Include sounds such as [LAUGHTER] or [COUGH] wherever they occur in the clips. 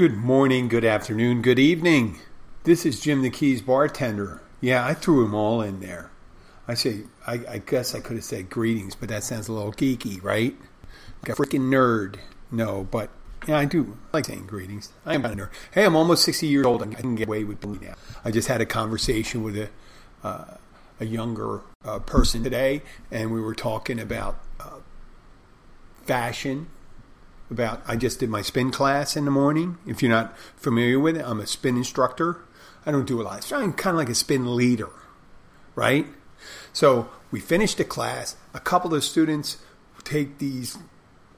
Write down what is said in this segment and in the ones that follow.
Good morning, good afternoon, good evening. This is Jim the Keys bartender. Yeah, I threw them all in there. I say, I, I guess I could have said greetings, but that sounds a little geeky, right? Like a freaking nerd. No, but yeah, I do like saying greetings. I am a nerd. Hey, I'm almost 60 years old. I can get away with doing that. I just had a conversation with a uh, a younger uh, person today, and we were talking about uh, fashion about I just did my spin class in the morning. If you're not familiar with it, I'm a spin instructor. I don't do a lot. I'm kind of like a spin leader, right? So we finished the class. A couple of students take these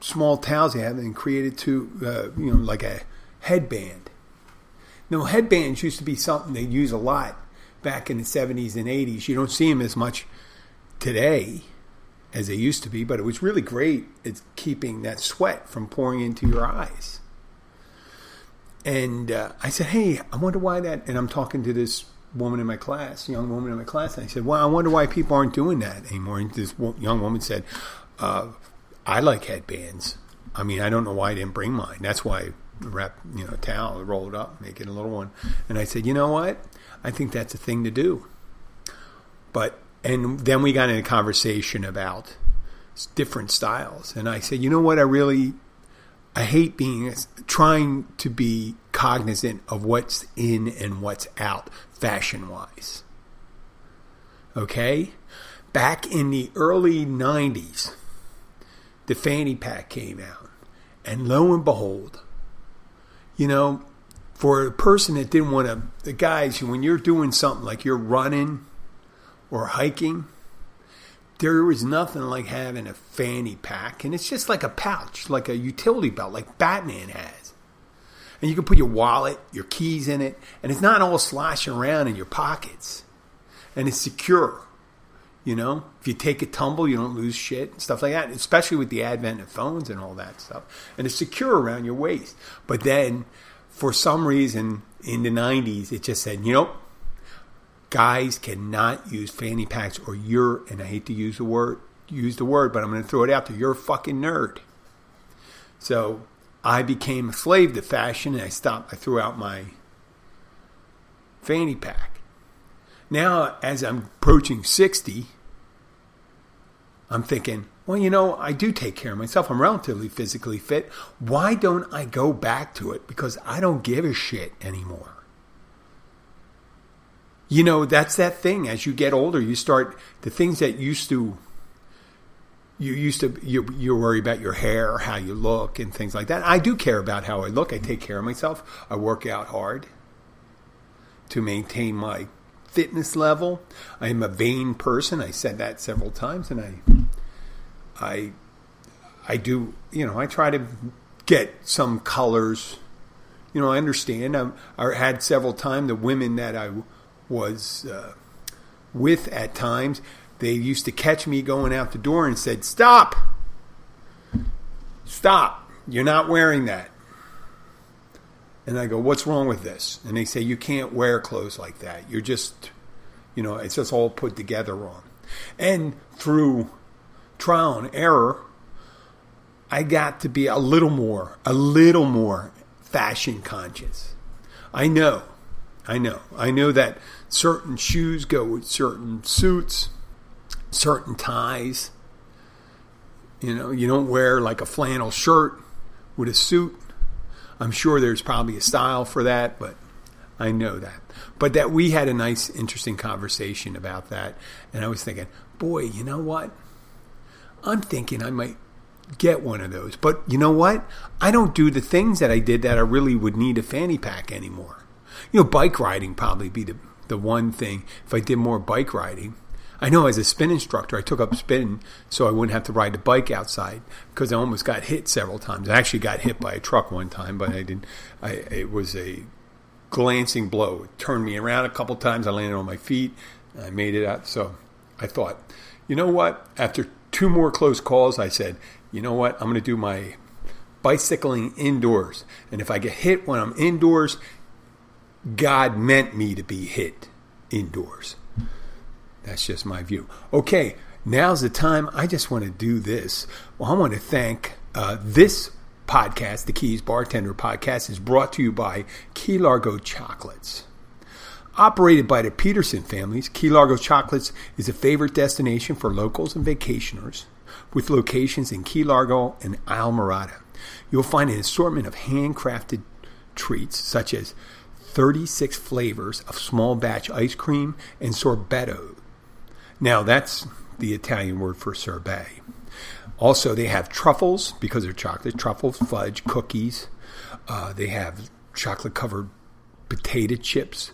small towels they have and create it to, uh, you know, like a headband. Now, headbands used to be something they use a lot back in the 70s and 80s. You don't see them as much today as they used to be, but it was really great at keeping that sweat from pouring into your eyes. And uh, I said, Hey, I wonder why that. And I'm talking to this woman in my class, young woman in my class. And I said, Well, I wonder why people aren't doing that anymore. And this young woman said, uh, I like headbands. I mean, I don't know why I didn't bring mine. That's why I wrap, you know, a towel, roll it up, make it a little one. And I said, You know what? I think that's a thing to do. But and then we got in a conversation about different styles. And i said you know what? I really i hate being trying to be cognizant of what's in and what's out fashion wise okay? Back in the early 90s the fanny pack came out. And lo and behold you know for a person that didn't want to the guys when you're doing something like you're running or hiking, there was nothing like having a fanny pack. And it's just like a pouch, like a utility belt, like Batman has. And you can put your wallet, your keys in it, and it's not all sloshing around in your pockets. And it's secure. You know, if you take a tumble, you don't lose shit and stuff like that, especially with the advent of phones and all that stuff. And it's secure around your waist. But then, for some reason, in the 90s, it just said, you know, guys cannot use fanny packs or you're and I hate to use the word use the word, but I'm going to throw it out there. You're a fucking nerd. So I became a slave to fashion and I stopped I threw out my fanny pack. Now as I'm approaching 60, I'm thinking, well, you know, I do take care of myself. I'm relatively physically fit. Why don't I go back to it? Because I don't give a shit anymore you know, that's that thing. As you get older, you start the things that used to you used to you you worry about your hair, how you look, and things like that. I do care about how I look. I take care of myself. I work out hard to maintain my fitness level. I am a vain person. I said that several times, and I I I do you know I try to get some colors. You know, I understand. I, I had several times the women that I was uh, with at times, they used to catch me going out the door and said, "Stop! Stop! You're not wearing that." And I go, "What's wrong with this?" And they say, "You can't wear clothes like that. You're just, you know, it's just all put together wrong." And through trial and error, I got to be a little more, a little more fashion conscious. I know I know. I know that certain shoes go with certain suits, certain ties. You know, you don't wear like a flannel shirt with a suit. I'm sure there's probably a style for that, but I know that. But that we had a nice, interesting conversation about that. And I was thinking, boy, you know what? I'm thinking I might get one of those. But you know what? I don't do the things that I did that I really would need a fanny pack anymore you know, bike riding probably be the the one thing. If I did more bike riding, I know as a spin instructor, I took up spinning so I wouldn't have to ride the bike outside because I almost got hit several times. I actually got hit by a truck one time, but I didn't. I it was a glancing blow. It turned me around a couple times. I landed on my feet. I made it out. So I thought, you know what? After two more close calls, I said, you know what? I'm going to do my bicycling indoors. And if I get hit when I'm indoors, God meant me to be hit indoors. That's just my view. Okay, now's the time. I just want to do this. Well, I want to thank uh, this podcast, the Keys Bartender podcast, is brought to you by Key Largo Chocolates. Operated by the Peterson families, Key Largo Chocolates is a favorite destination for locals and vacationers with locations in Key Largo and Islamorada. You'll find an assortment of handcrafted treats such as 36 flavors of small batch ice cream and sorbetto. Now, that's the Italian word for sorbet. Also, they have truffles because they're chocolate, truffles, fudge, cookies. Uh, they have chocolate covered potato chips,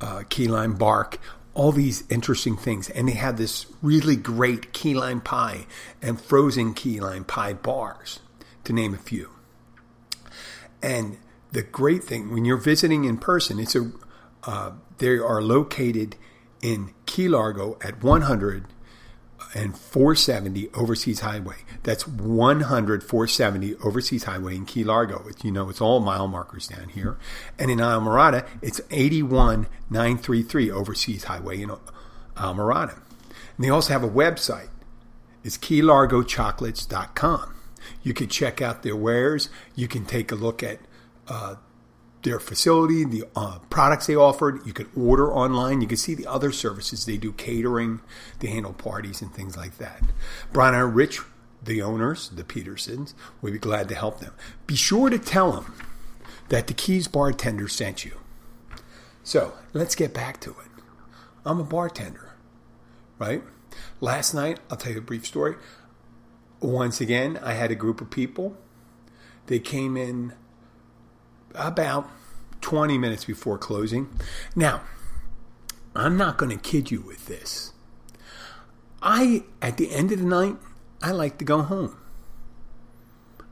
uh, key lime bark, all these interesting things. And they have this really great key lime pie and frozen key lime pie bars, to name a few. And the great thing when you're visiting in person, it's a uh, they are located in Key Largo at 100 and 470 Overseas Highway. That's 100 470 Overseas Highway in Key Largo. You know, it's all mile markers down here. And in Islamorada, it's 81 933 Overseas Highway in Islamorada. And they also have a website. It's keylargochocolates.com. You can check out their wares. You can take a look at their facility, the uh, products they offered. You could order online. You can see the other services they do, catering, they handle parties and things like that. Brian and Rich, the owners, the Petersons, we'd be glad to help them. Be sure to tell them that the Keys bartender sent you. So let's get back to it. I'm a bartender, right? Last night, I'll tell you a brief story. Once again, I had a group of people. They came in about 20 minutes before closing. Now, I'm not going to kid you with this. I, at the end of the night, I like to go home.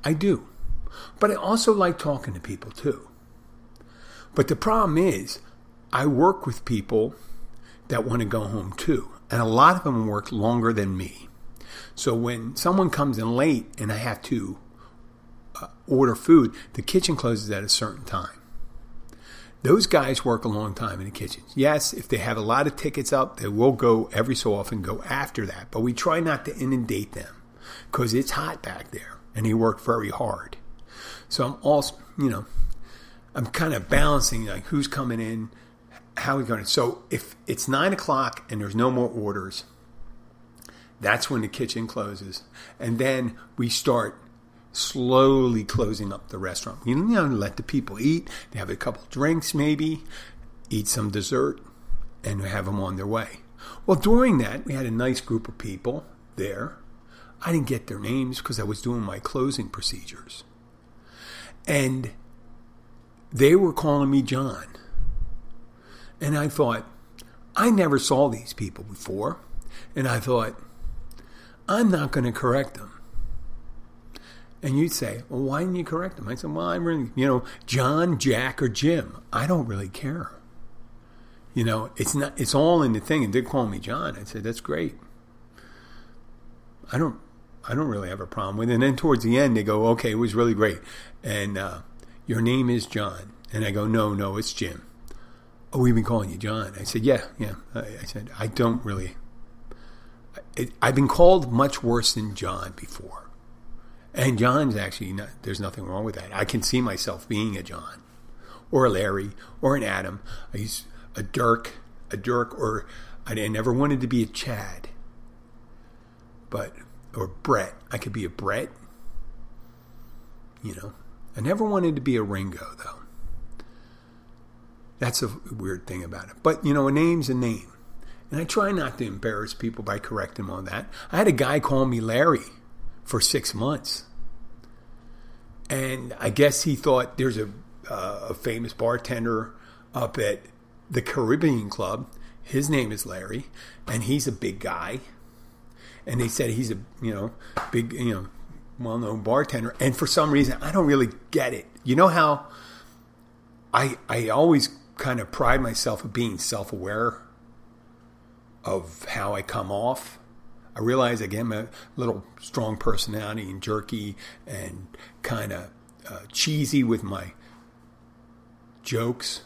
I do. But I also like talking to people too. But the problem is, I work with people that want to go home too. And a lot of them work longer than me. So when someone comes in late and I have to Uh, order food, the kitchen closes at a certain time. Those guys work a long time in the kitchens. Yes, if they have a lot of tickets up, they will go every so often go after that. But we try not to inundate them because it's hot back there and they work very hard. So I'm also, you know, I'm kind of balancing like who's coming in, how we going. So if it's nine o'clock and there's no more orders, that's when the kitchen closes, and then we start slowly closing up the restaurant. You know, let the people eat. They have a couple drinks, maybe, eat some dessert, and have them on their way. Well, during that, we had a nice group of people there. I didn't get their names because I was doing my closing procedures. And they were calling me John. And I thought, I never saw these people before. And I thought, I'm not going to correct them. And you'd say, well, why didn't you correct them? I said, well, I'm really, you know, John, Jack, or Jim. I don't really care. You know, it's not, it's all in the thing. And they call me John. I said, that's great. I don't, I don't really have a problem with it. And then towards the end, they go, okay, it was really great. And uh, your name is John. And I go, no, no, it's Jim. Oh, we've been calling you John. I said, yeah, yeah. I, I said, I don't really. It, I've been called much worse than John before. And John's actually not, there's nothing wrong with that. I can see myself being a John or a Larry or an Adam. Used a Dirk, a Dirk, or I never wanted to be a Chad, but or Brett. I could be a Brett. You know, I never wanted to be a Ringo though. That's a weird thing about it. But you know, a name's a name. And I try not to embarrass people by correcting them on that. I had a guy call me Larry for six months and I guess he thought there's a, uh, a famous bartender up at the Caribbean Club. His name is Larry, and he's a big guy. And they said he's a you know big you know well known bartender. And for some reason, I don't really get it. You know how I I always kind of pride myself of being self aware of how I come off. I realize again I'm a little strong personality and jerky and kind of uh, cheesy with my jokes,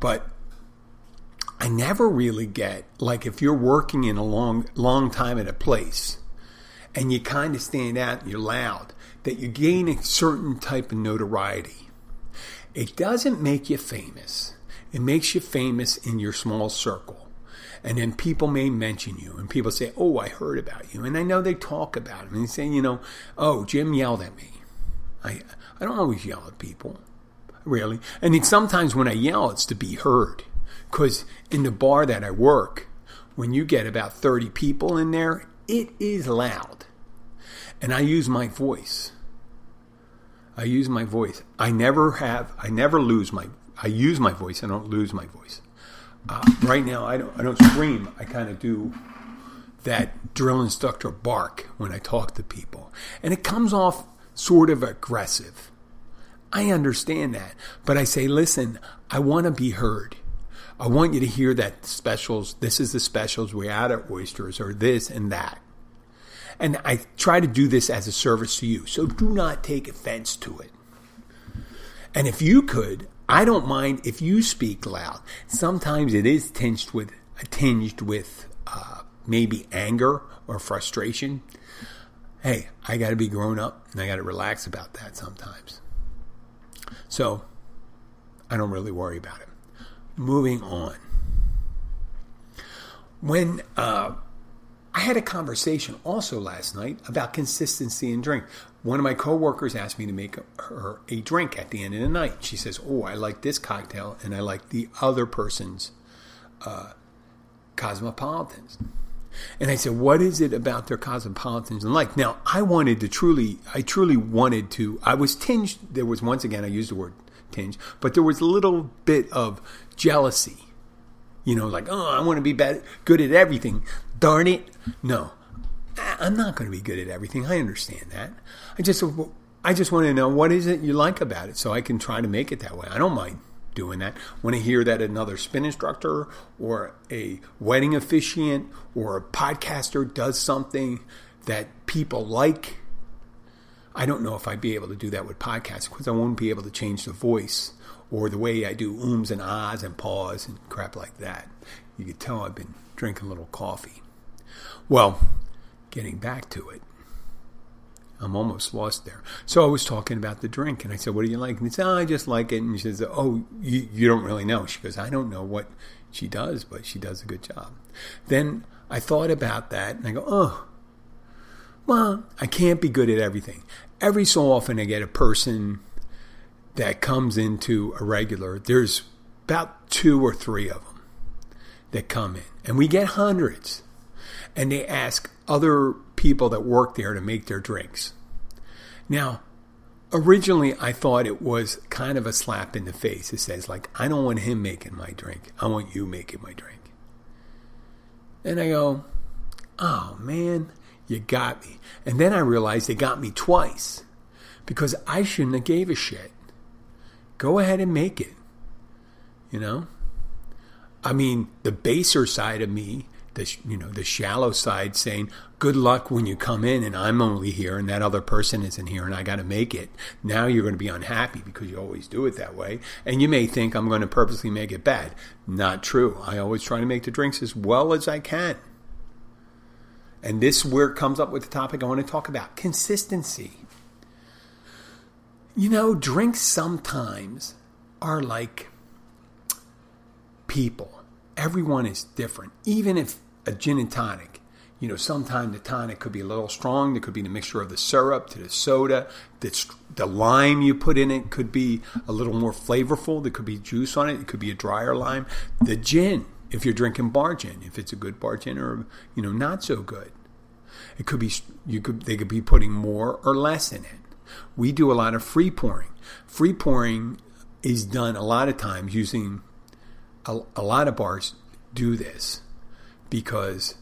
but I never really get like if you're working in a long long time at a place and you kind of stand out and you're loud. that you gain a certain type of notoriety. It doesn't make you famous. It makes you famous in your small circle. And then people may mention you, and people say, Oh, I heard about you. And I know they talk about him. And they say, You know, oh, Jim yelled at me. I, I don't always yell at people, really. And it's sometimes when I yell, it's to be heard. Because in the bar that I work, when you get about 30 people in there, it is loud. And I use my voice. I use my voice. I never have, I never lose my, I use my voice. I don't lose my voice. Uh, right now, I don't, I don't scream. I kind of do that drill instructor bark when I talk to people. And it comes off sort of aggressive. I understand that. But I say, listen, I want to be heard. I want you to hear that specials, this is the specials, we're out at oysters, or this and that. And I try to do this as a service to you. So do not take offense to it. And if you could, I don't mind if you speak loud. Sometimes it is tinged with tinged with uh, maybe anger or frustration. Hey, I got to be grown up and I got to relax about that sometimes. So I don't really worry about it. Moving on. When uh, I had a conversation also last night about consistency in drink. One of my coworkers asked me to make her a drink at the end of the night. She says, "Oh, I like this cocktail, and I like the other person's uh, cosmopolitans." And I said, "What is it about their cosmopolitans and like?" Now, I wanted to truly, I truly wanted to. I was tinged. There was once again, I used the word tinge, but there was a little bit of jealousy. You know, like, oh, I want to be bad, good at everything. Darn it. No, I'm not going to be good at everything. I understand that. I just, I just want to know what is it you like about it so I can try to make it that way. I don't mind doing that. When I hear that another spin instructor or a wedding officiant or a podcaster does something that people like, I don't know if I'd be able to do that with podcasts because I won't be able to change the voice or the way I do ums and ahs and pause and crap like that. You can tell I've been drinking a little coffee. Well, getting back to it, I'm almost lost there. So I was talking about the drink, and I said, "What do you like?" And he said, oh, "I just like it." And she says, "Oh, you, you don't really know." She goes, "I don't know what she does, but she does a good job." Then I thought about that, and I go, "Oh, well, I can't be good at everything." Every so often, I get a person that comes into a regular. There's about two or three of them that come in, and we get hundreds and they ask other people that work there to make their drinks. Now, originally I thought it was kind of a slap in the face. It says, like, I don't want him making my drink. I want you making my drink. And I go, oh man, you got me. And then I realized they got me twice because I shouldn't have gave a shit. Go ahead and make it. You know? I mean, the baser side of me the you know the shallow side saying good luck when you come in and I'm only here and that other person isn't here and I got to make it. Now you're going to be unhappy because you always do it that way and you may think I'm going to purposely make it bad. Not true. I always try to make the drinks as well as I can. And this where it comes up with the topic I want to talk about consistency. You know, drinks sometimes are like people. Everyone is different. Even if a gin and tonic. You know, sometimes the tonic could be a little strong. There could be the mixture of the syrup to the soda. The, the lime you put in it could be a little more flavorful. There could be juice on it. It could be a drier lime. The gin, if you're drinking bar gin, if it's a good bar gin or you know not so good, it could be you could they could be putting more or less in it. We do a lot of free pouring. Free pouring is done a lot of times using a, a lot of bars do this because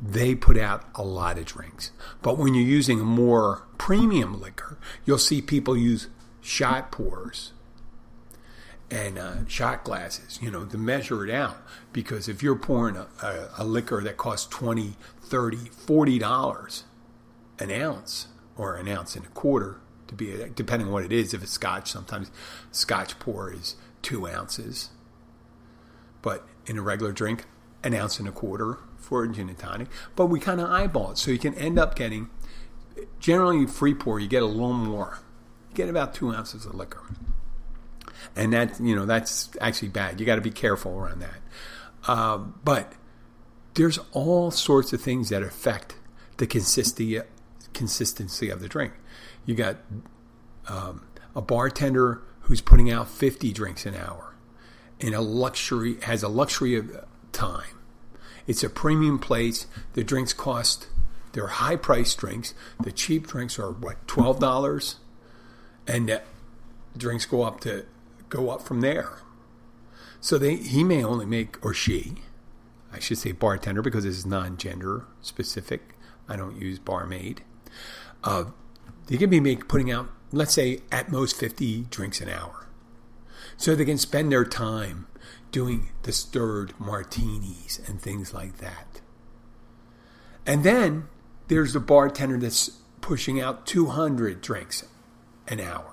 they put out a lot of drinks. But when you're using a more premium liquor, you'll see people use shot pours and uh, shot glasses, you know, to measure it out. Because if you're pouring a, a, a liquor that costs 20 30 40 dollars an ounce or an ounce and a quarter to be depending on what it is if it's scotch sometimes scotch pour is two ounces but in a regular drink an ounce and a quarter for a gin and tonic, but we kind of eyeball it. So you can end up getting generally free pour, you get a little more. You get about two ounces of liquor, and that you know that's actually bad. You got to be careful around that. Uh, but there's all sorts of things that affect the consistency consistency of the drink. You got um, a bartender who's putting out 50 drinks an hour in a luxury has a luxury of time. It's a premium place. The drinks cost they're high priced drinks. The cheap drinks are what twelve dollars, and the drinks go up to go up from there. So they he may only make or she, I should say bartender because this is non gender specific. I don't use barmaid. Uh, they can be make, putting out let's say at most fifty drinks an hour, so they can spend their time doing the stirred martinis and things like that. And then there's the bartender that's pushing out 200 drinks an hour.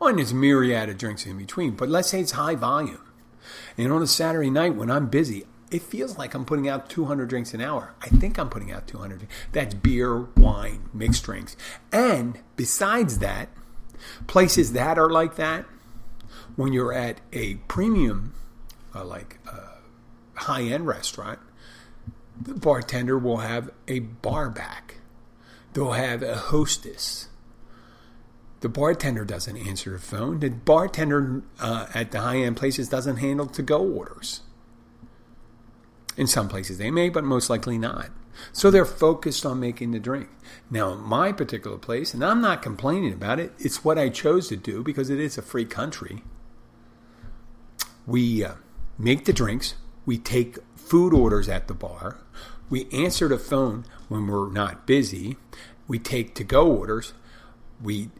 and there's myriad of drinks in between, but let's say it's high volume. And on a Saturday night when I'm busy, it feels like I'm putting out 200 drinks an hour. I think I'm putting out 200. That's beer, wine, mixed drinks. And besides that, places that are like that, when you're at a premium, uh, like uh, high end restaurant, the bartender will have a bar back. They'll have a hostess. The bartender doesn't answer the phone. The bartender uh, at the high end places doesn't handle to go orders. In some places they may, but most likely not. So they're focused on making the drink. Now, my particular place, and I'm not complaining about it, it's what I chose to do because it is a free country. We uh, make the drinks, we take food orders at the bar, we answer the phone when we're not busy, we take to go orders, we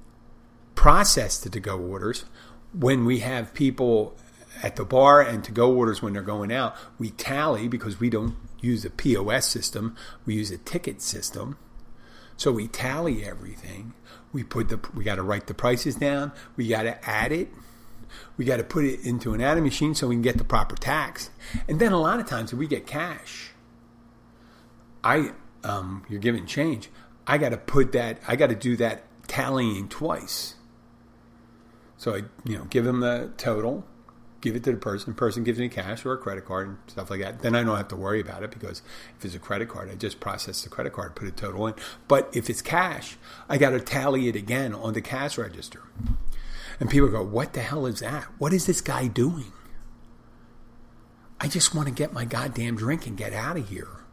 process the to go orders. When we have people at the bar and to go orders when they're going out, we tally because we don't use a POS system, we use a ticket system. So we tally everything. We put the we got to write the prices down. We got to add it we got to put it into an adding machine so we can get the proper tax. And then a lot of times we get cash, I um, you're giving change. I got to put that. I got to do that tallying twice. So I, you know, give them the total, give it to the person. Person gives me cash or a credit card and stuff like that. Then I don't have to worry about it because if it's a credit card, I just process the credit card, put a total in. But if it's cash, I got to tally it again on the cash register. And people go, What the hell is that? What is this guy doing? I just want to get my goddamn drink and get out of here.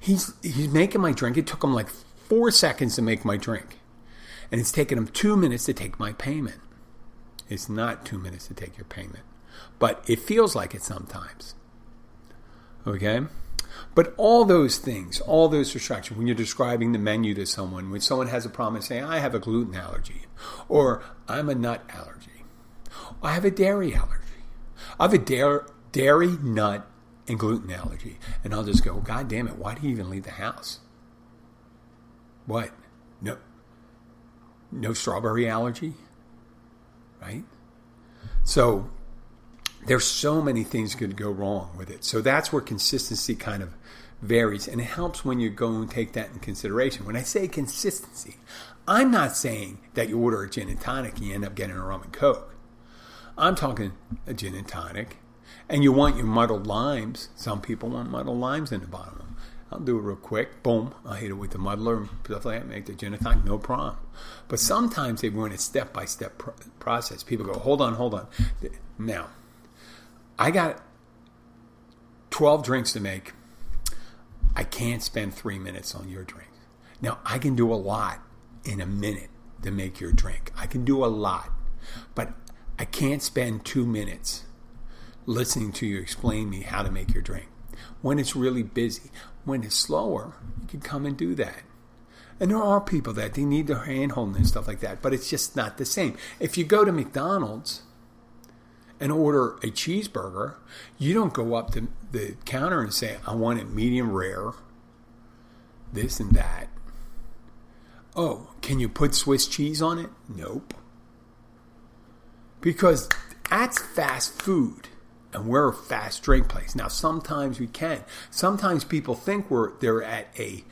He's he's making my drink. It took him like four seconds to make my drink. And it's taken him two minutes to take my payment. It's not two minutes to take your payment. But it feels like it sometimes. Okay? But all those things, all those distractions, when you're describing the menu to someone, when someone has a problem saying, I have a gluten allergy, or I'm a nut allergy, I have a dairy allergy, I have a dairy, dairy, nut, and gluten allergy. And I'll just go, God damn it, why do you even leave the house? What? No, no strawberry allergy? Right? So there's so many things could go wrong with it. So that's where consistency kind of varies. And it helps when you go and take that in consideration. When I say consistency, I'm not saying that you order a gin and tonic and you end up getting a rum and coke. I'm talking a gin and tonic. And you want your muddled limes. Some people want muddled limes in the bottom. I'll do it real quick. Boom. I hit it with the muddler and stuff like that. Make the gin and tonic. No problem. But sometimes they run a step by step process. People go, hold on, hold on. Now, I got 12 drinks to make. I can't spend three minutes on your drink. Now, I can do a lot in a minute to make your drink. I can do a lot, but I can't spend two minutes listening to you explain me how to make your drink. When it's really busy, when it's slower, you can come and do that. And there are people that they need their hand holding and stuff like that, but it's just not the same. If you go to McDonald's and order a cheeseburger, you don't go up to the counter and say, I want it medium rare, this and that. Oh, can you put Swiss cheese on it? Nope. Because that's fast food and we're a fast drink place. Now, sometimes we can. Sometimes people think we're they're at a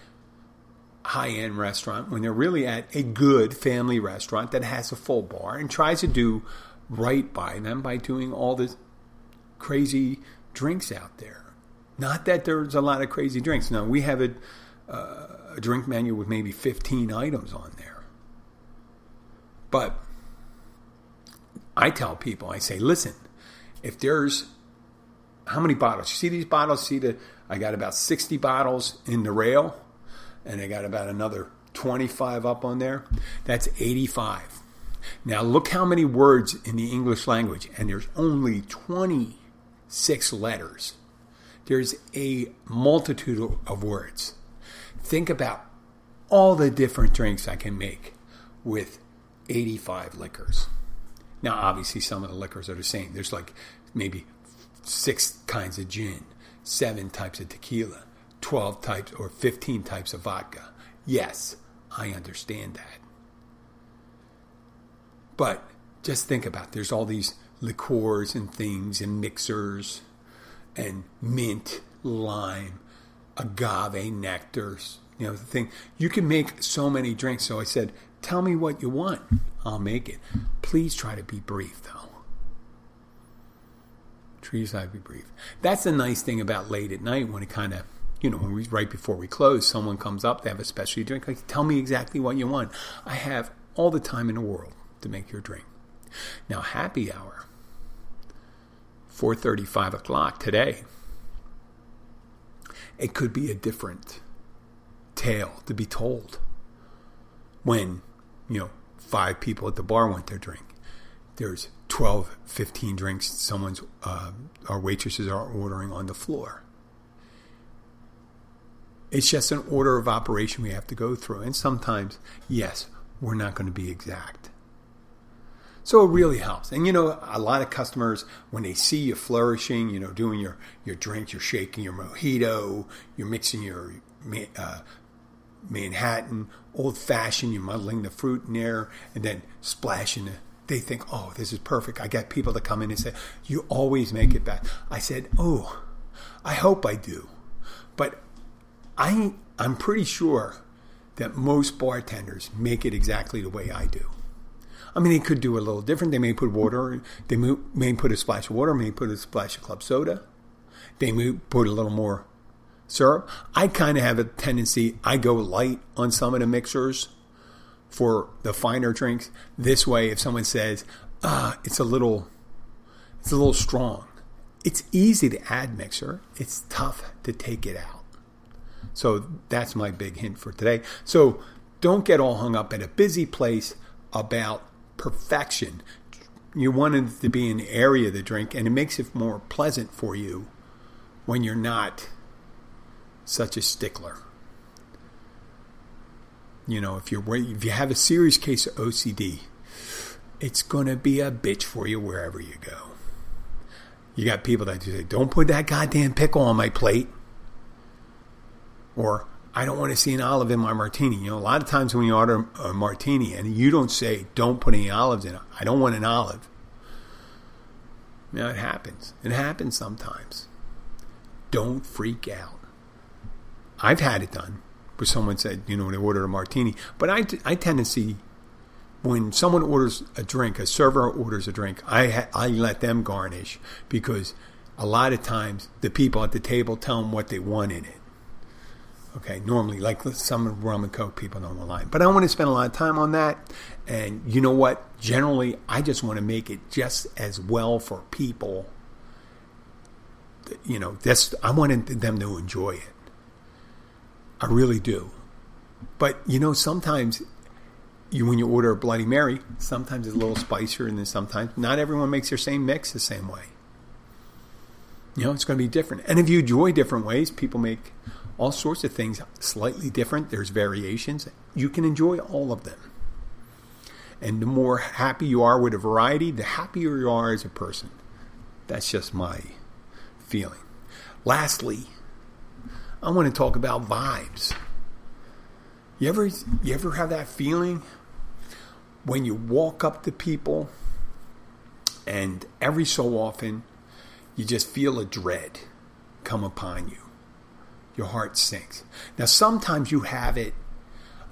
high end restaurant when they're really at a good family restaurant that has a full bar and tries to do right by them by doing all the crazy drinks out there. Not that there's a lot of crazy drinks. No, we have a, uh, a drink menu with maybe 15 items on there. But I tell people, I say, listen, if there's how many bottles? You see these bottles? See the I got about 60 bottles in the rail, and I got about another 25 up on there. That's 85. Now look how many words in the English language, and there's only 26 letters. There's a multitude of words. Think about all the different drinks I can make with 85 liquors. Now, obviously, some of the liquors are the same. There's like maybe six kinds of gin, seven types of tequila, 12 types or 15 types of vodka. Yes, I understand that. But just think about it. there's all these liqueurs and things and mixers and mint, lime, agave nectars, you know, the thing. You can make so many drinks. So I said, tell me what you want. I'll make it. Please try to be brief, though. Trees I be brief. That's the nice thing about late at night when it kind of, you know, when we right before we close, someone comes up, they have a specialty drink. Like, tell me exactly what you want. I have all the time in the world to make your drink. Now, happy hour, 4:30, 5 o'clock today. It could be a different tale to be told when, you know, five people at the bar want their drink. There's 12, 15 drinks someone's, uh, our waitresses are ordering on the floor. It's just an order of operation we have to go through. And sometimes, yes, we're not going to be exact. So it really helps. And you know, a lot of customers, when they see you flourishing, you know, doing your, your drink, you're shaking your mojito, you're mixing your uh, Manhattan, old fashioned, you're muddling the fruit in there and then splashing it. They think, oh, this is perfect. I got people to come in and say, you always make it back. I said, oh, I hope I do. But I, I'm pretty sure that most bartenders make it exactly the way I do. I mean, they could do a little different. They may put water, they may put a splash of water, may put a splash of club soda. They may put a little more syrup. I kind of have a tendency, I go light on some of the mixers for the finer drinks. This way, if someone says, ah, it's a little, it's a little strong, it's easy to add mixer. It's tough to take it out. So that's my big hint for today. So don't get all hung up at a busy place about perfection. You want it to be an area of the drink, and it makes it more pleasant for you when you're not such a stickler. You know, if you're if you have a serious case of OCD, it's going to be a bitch for you wherever you go. You got people that say, "Don't put that goddamn pickle on my plate," or "I don't want to see an olive in my martini." You know, a lot of times when you order a martini and you don't say, "Don't put any olives in it," I don't want an olive. You know, it happens. It happens sometimes. Don't freak out. I've had it done where someone said, you know, when they ordered a martini. But I, I tend to see when someone orders a drink, a server orders a drink, I, ha- I let them garnish because a lot of times the people at the table tell them what they want in it. Okay, normally, like some rum and coke people don't want But I don't want to spend a lot of time on that. And you know what? Generally, I just want to make it just as well for people. You know, that's I wanted them to enjoy it. I really do. But you know, sometimes you when you order a Bloody Mary, sometimes it's a little spicier, and then sometimes not everyone makes their same mix the same way. You know, it's going to be different. And if you enjoy different ways, people make all sorts of things slightly different. There's variations. You can enjoy all of them. And the more happy you are with a variety, the happier you are as a person. That's just my feeling. Lastly, I want to talk about vibes. You ever you ever have that feeling when you walk up to people and every so often you just feel a dread come upon you. Your heart sinks. Now sometimes you have it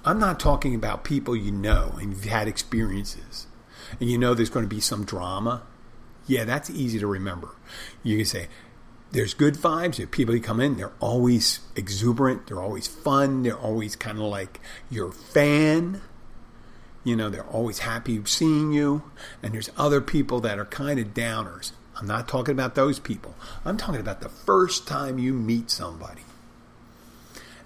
I'm not talking about people you know and you've had experiences and you know there's going to be some drama. Yeah, that's easy to remember. You can say, there's good vibes. There people who come in, they're always exuberant, they're always fun, they're always kind of like your fan. You know, they're always happy seeing you. And there's other people that are kind of downers. I'm not talking about those people. I'm talking about the first time you meet somebody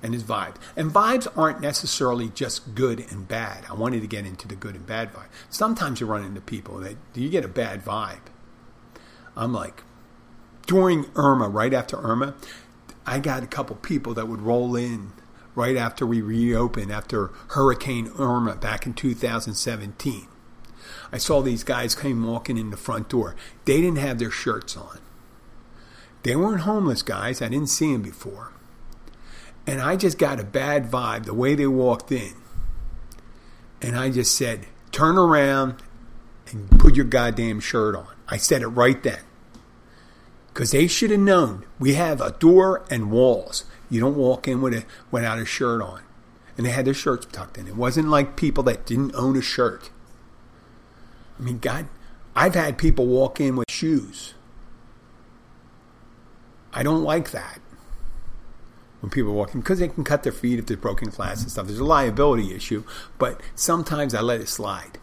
and his vibe. And vibes aren't necessarily just good and bad. I wanted to get into the good and bad vibe. Sometimes you run into people that you get a bad vibe. I'm like, during Irma, right after Irma, I got a couple people that would roll in right after we reopened after Hurricane Irma back in 2017. I saw these guys came walking in the front door. They didn't have their shirts on. They weren't homeless guys. I didn't see them before. And I just got a bad vibe the way they walked in. And I just said, turn around and put your goddamn shirt on. I said it right then. Because they should have known we have a door and walls. You don't walk in with a, without a shirt on. And they had their shirts tucked in. It wasn't like people that didn't own a shirt. I mean, God, I've had people walk in with shoes. I don't like that when people walk in because they can cut their feet if there's broken glass and stuff. There's a liability issue, but sometimes I let it slide.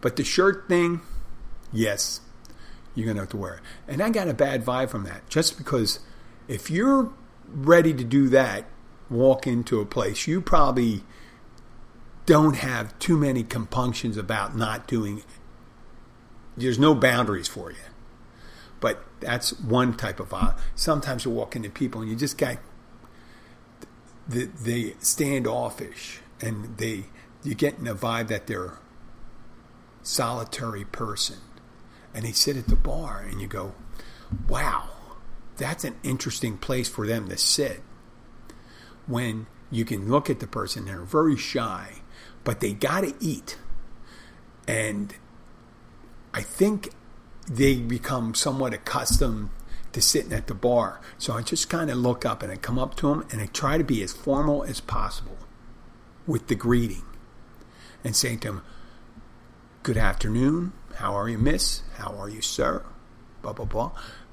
But the shirt thing, yes, you're going to have to wear it. And I got a bad vibe from that just because if you're ready to do that, walk into a place, you probably don't have too many compunctions about not doing it. There's no boundaries for you. But that's one type of vibe. Sometimes you walk into people and you just got the, they standoffish and they you get in a vibe that they're solitary person. And they sit at the bar and you go wow that's an interesting place for them to sit. When you can look at the person they're very shy but they got to eat. And i think they become somewhat accustomed to sitting at the bar. So I just kind of look up and I come up to them and I try to be as formal as possible with the greeting and saying to them, Good afternoon. How are you, miss? How are you, sir? Blah, blah, blah.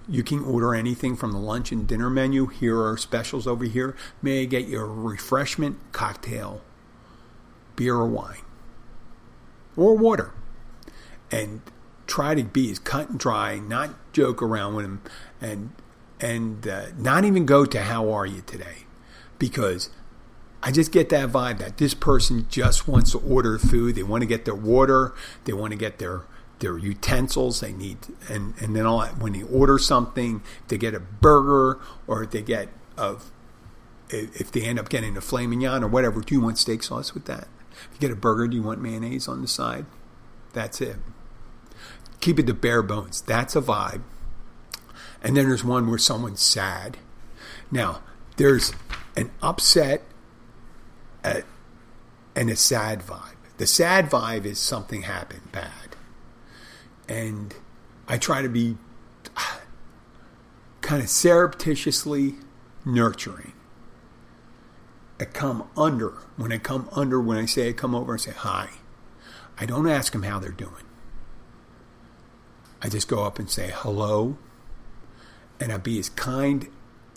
You can order anything from the lunch and dinner menu. Here are specials over here. May I get you a refreshment, cocktail, beer or wine, or water? And try to be as cut and dry, not joke around with them, and and uh, not even go to how are you today, because I just get that vibe that this person just wants to order food. They want to get their water. They want to get their their utensils. They need and and then all when they order something, they get a burger or they get a if they end up getting a filet mignon or whatever. Do you want steak sauce with that? If you get a burger, do you want mayonnaise on the side? That's it keep it to bare bones. That's a vibe. And then there's one where someone's sad. Now, there's an upset uh, and a sad vibe. The sad vibe is something happened bad. And I try to be kind of surreptitiously nurturing. I come under. When I come under, when I say I come over and say hi, I don't ask them how they're doing. I just go up and say hello, and I be as kind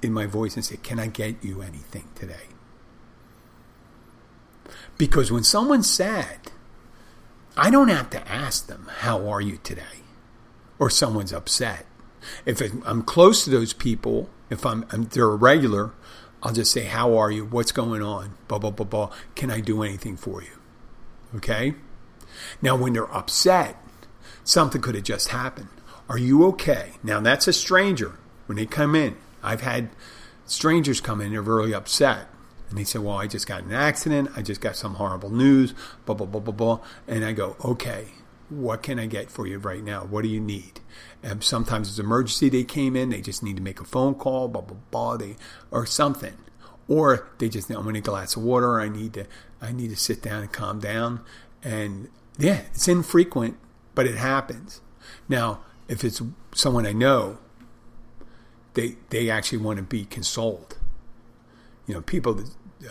in my voice and say, Can I get you anything today? Because when someone's sad, I don't have to ask them, How are you today? Or someone's upset. If I'm close to those people, if I'm, they're a regular, I'll just say, How are you? What's going on? Blah, blah, blah, blah. Can I do anything for you? Okay? Now, when they're upset, Something could have just happened. Are you okay? Now, that's a stranger. When they come in, I've had strangers come in, they're really upset. And they say, Well, I just got an accident. I just got some horrible news, blah, blah, blah, blah, blah. And I go, Okay, what can I get for you right now? What do you need? And sometimes it's emergency. They came in, they just need to make a phone call, blah, blah, blah, they, or something. Or they just, to need a glass of water. I need to, I need to sit down and calm down. And yeah, it's infrequent but it happens. Now, if it's someone I know, they they actually want to be consoled. You know, people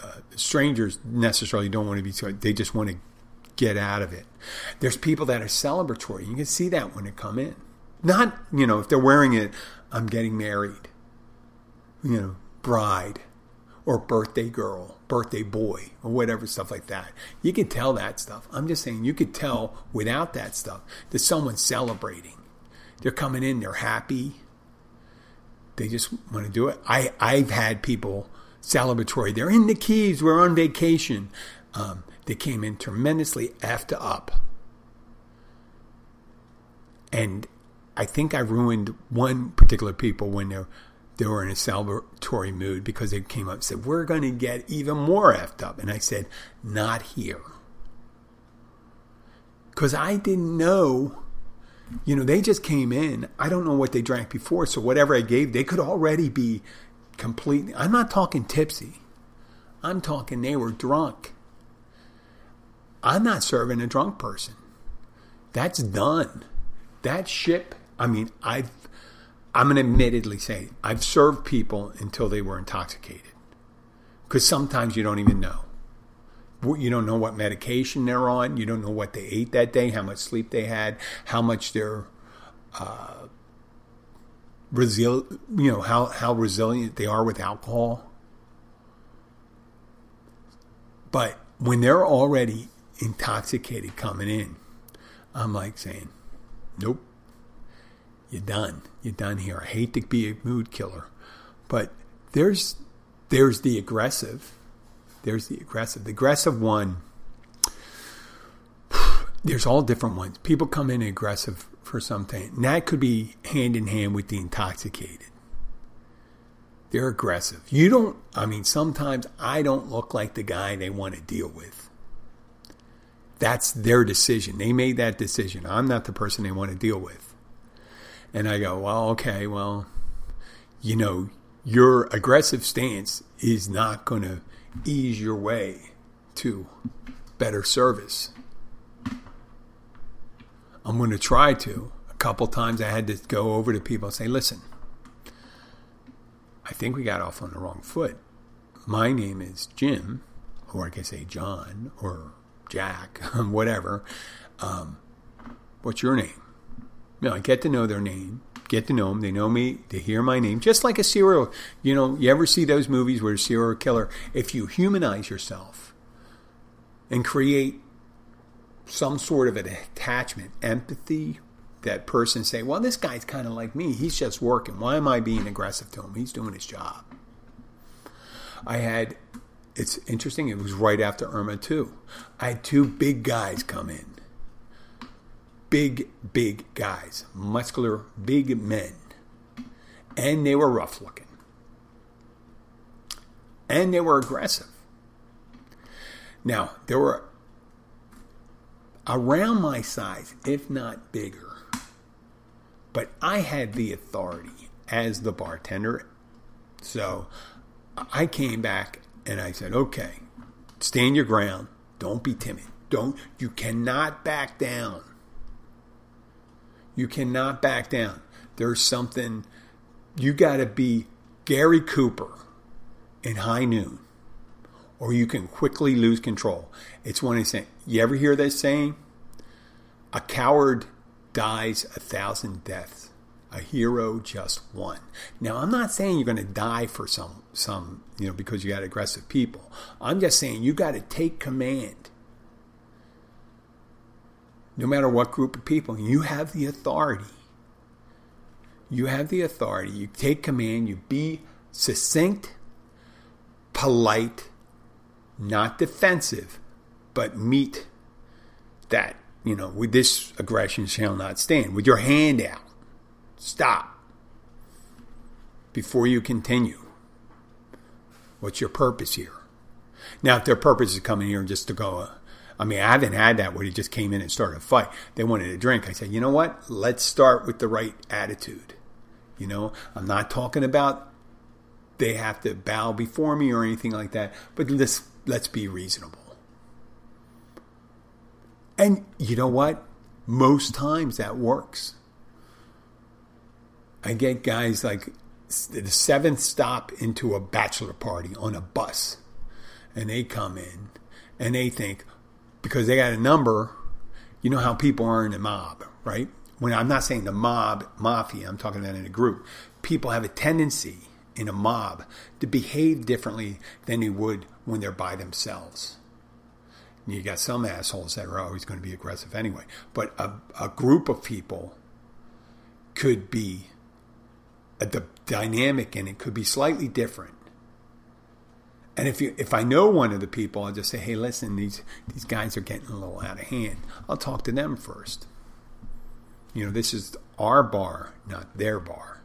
uh, strangers necessarily don't want to be. They just want to get out of it. There's people that are celebratory. You can see that when they come in. Not you know if they're wearing it. I'm getting married. You know, bride or birthday girl, birthday boy, or whatever stuff like that. You can tell that stuff. I'm just saying you could tell without that stuff that someone's celebrating. They're coming in, they're happy. They just want to do it. I, I've had people celebratory. They're in the Keys. We're on vacation. Um, they came in tremendously effed up. And I think I ruined one particular people when they're they were in a celebratory mood because they came up and said, We're going to get even more effed up. And I said, Not here. Because I didn't know, you know, they just came in. I don't know what they drank before. So whatever I gave, they could already be completely. I'm not talking tipsy, I'm talking they were drunk. I'm not serving a drunk person. That's done. That ship, I mean, I've I'm going to admittedly say I've served people until they were intoxicated. Because sometimes you don't even know. You don't know what medication they're on. You don't know what they ate that day, how much sleep they had, how much they're uh, resil- you know, how, how resilient they are with alcohol. But when they're already intoxicated coming in, I'm like saying, nope you're done. You're done here. I hate to be a mood killer, but there's there's the aggressive. There's the aggressive. The aggressive one. [SIGHS] There's all different ones. People come in aggressive for something. And that could be hand in hand with the intoxicated. They're aggressive. You don't, I mean, sometimes I don't look like the guy they want to deal with. That's their decision. They made that decision. I'm not the person they want to deal with. And I go, well, okay, well, you know, your aggressive stance is not going to ease your way to better service. I'm going to try to. A couple times I had to go over to people and say, listen, I think we got off on the wrong foot. My name is Jim, or I can say John, or Jack, [LAUGHS] whatever. Um, what's your name? Know, I get to know their name, get to know them. They know me. They hear my name, just like a serial. You know, you ever see those movies where a serial killer? If you humanize yourself and create some sort of an attachment, empathy, that person say, "Well, this guy's kind of like me. He's just working. Why am I being aggressive to him? He's doing his job." I had. It's interesting. It was right after Irma too. I had two big guys come in big, big guys, muscular, big men. And they were rough looking. And they were aggressive. Now, there were around my size, if not bigger. But I had the authority as the bartender. So I came back and I said, okay, stand your ground. Don't be timid. Don't, you cannot back down. You cannot back down. There's something, you got to be Gary Cooper in high noon, or you can quickly lose control. It's one of saying, you ever hear that saying? A coward dies a thousand deaths. A hero just one. Now, I'm not saying you're going to die for some, some, you know, because you got aggressive people. I'm just saying you got to take command no matter what group of people. You have the authority. You have the authority. You take command. You be succinct, polite, not defensive, but meet that, you know, with this aggression shall not stand. With your hand out. Stop. Before you continue. What's your purpose here? Now, if their purpose is coming here just to go, uh, I mean, I haven't had that where he just came in and started a fight. They wanted a drink. I said, you know what? Let's start with the right attitude. You know, I'm not talking about they have to bow before me or anything like that, but let's let's be reasonable. And you know what? Most times that works. I get guys like the seventh stop into a bachelor party on a bus and they come in and they think because they got a number, you know how people are in a mob, right? When I'm not saying the mob mafia, I'm talking about in a group. People have a tendency in a mob to behave differently than they would when they're by themselves. You got some assholes that are always going to be aggressive anyway, but a, a group of people could be the dynamic in it could be slightly different. And if you if I know one of the people, I'll just say, "Hey, listen, these these guys are getting a little out of hand." I'll talk to them first. You know, this is our bar, not their bar.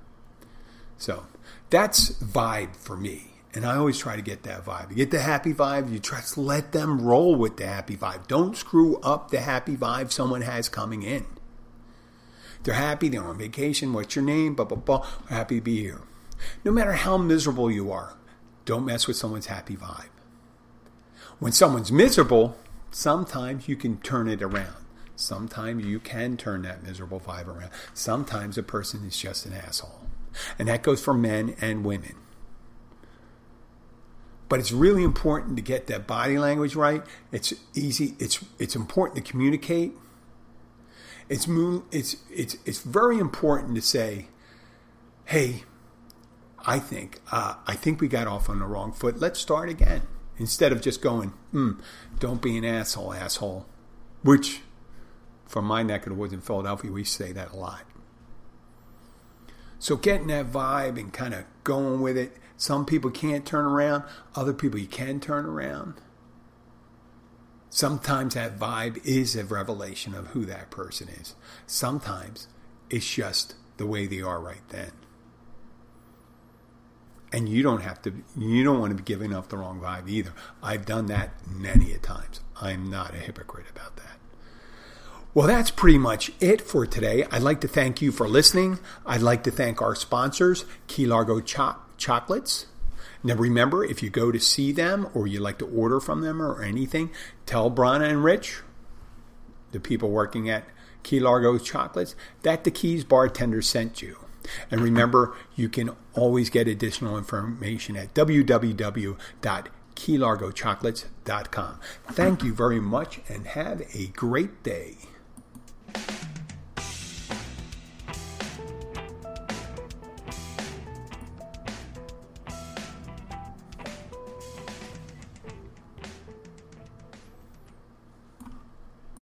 So that's vibe for me. And I always try to get that vibe. You get the happy vibe, you to let them roll with the happy vibe. Don't screw up the happy vibe someone has coming in. They're happy, they're on vacation, what's your name? Blah, blah, blah. Happy to be here. No matter how miserable you are, don't mess with someone's happy vibe. When someone's miserable, sometimes you can turn it around. Sometimes you can turn that miserable vibe around. Sometimes a person is just an asshole. And that goes for men and women. But it's really important to get that body language right. It's easy. It's it's important to communicate. It's it's it's it's very important to say, "Hey, I think uh, I think we got off on the wrong foot. Let's start again." Instead of just going, mm, "Don't be an asshole, asshole," which, from my neck of the woods in Philadelphia, we say that a lot. So getting that vibe and kind of going with it. Some people can't turn around, other people you can turn around. Sometimes that vibe is a revelation of who that person is. Sometimes it's just the way they are right then. And you don't have to, you don't want to be giving off the wrong vibe either. I've done that many a times. I'm not a hypocrite about that. Well, that's pretty much it for today. I'd like to thank you for listening. I'd like to thank our sponsors, Key Largo Cho- Chocolates. Now, remember, if you go to see them or you like to order from them or anything, tell Brana and Rich, the people working at Key Largo Chocolates, that the Keys bartender sent you. And remember, you can always get additional information at www.keylargochocolates.com. Thank you very much and have a great day.